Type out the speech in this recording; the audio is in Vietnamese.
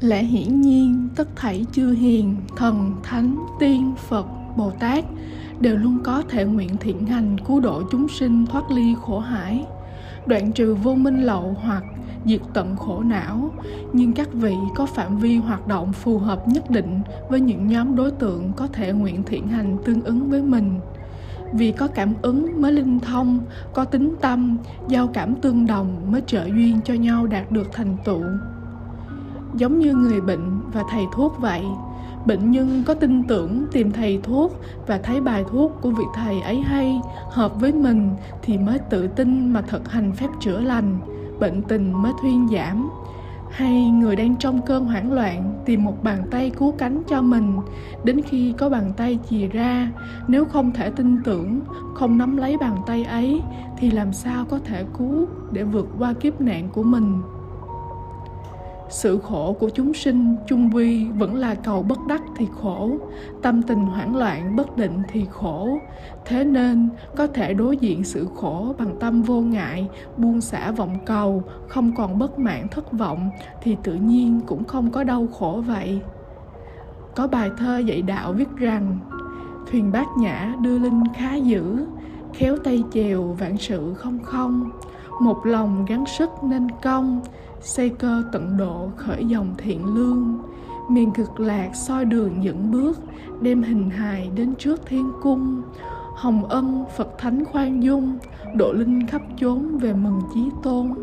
lẽ hiển nhiên, tất thảy chư hiền, thần, thánh, tiên, phật bồ tát đều luôn có thể nguyện thiện hành cứu độ chúng sinh thoát ly khổ hải. Đoạn trừ vô minh lậu hoặc diệt tận khổ não, nhưng các vị có phạm vi hoạt động phù hợp nhất định với những nhóm đối tượng có thể nguyện thiện hành tương ứng với mình. Vì có cảm ứng mới linh thông, có tính tâm, giao cảm tương đồng mới trợ duyên cho nhau đạt được thành tựu giống như người bệnh và thầy thuốc vậy. Bệnh nhân có tin tưởng tìm thầy thuốc và thấy bài thuốc của vị thầy ấy hay, hợp với mình thì mới tự tin mà thực hành phép chữa lành, bệnh tình mới thuyên giảm. Hay người đang trong cơn hoảng loạn tìm một bàn tay cứu cánh cho mình, đến khi có bàn tay chìa ra, nếu không thể tin tưởng, không nắm lấy bàn tay ấy thì làm sao có thể cứu để vượt qua kiếp nạn của mình? Sự khổ của chúng sinh chung quy vẫn là cầu bất đắc thì khổ. Tâm tình hoảng loạn bất định thì khổ. Thế nên, có thể đối diện sự khổ bằng tâm vô ngại, buông xả vọng cầu, không còn bất mãn thất vọng, thì tự nhiên cũng không có đau khổ vậy. Có bài thơ dạy đạo viết rằng, thuyền bát nhã đưa linh khá dữ, khéo tay chèo vạn sự không không một lòng gắng sức nên công, xây cơ tận độ khởi dòng thiện lương. Miền cực lạc soi đường dẫn bước, đem hình hài đến trước thiên cung. Hồng ân phật thánh khoan dung, độ linh khắp chốn về mừng chí tôn.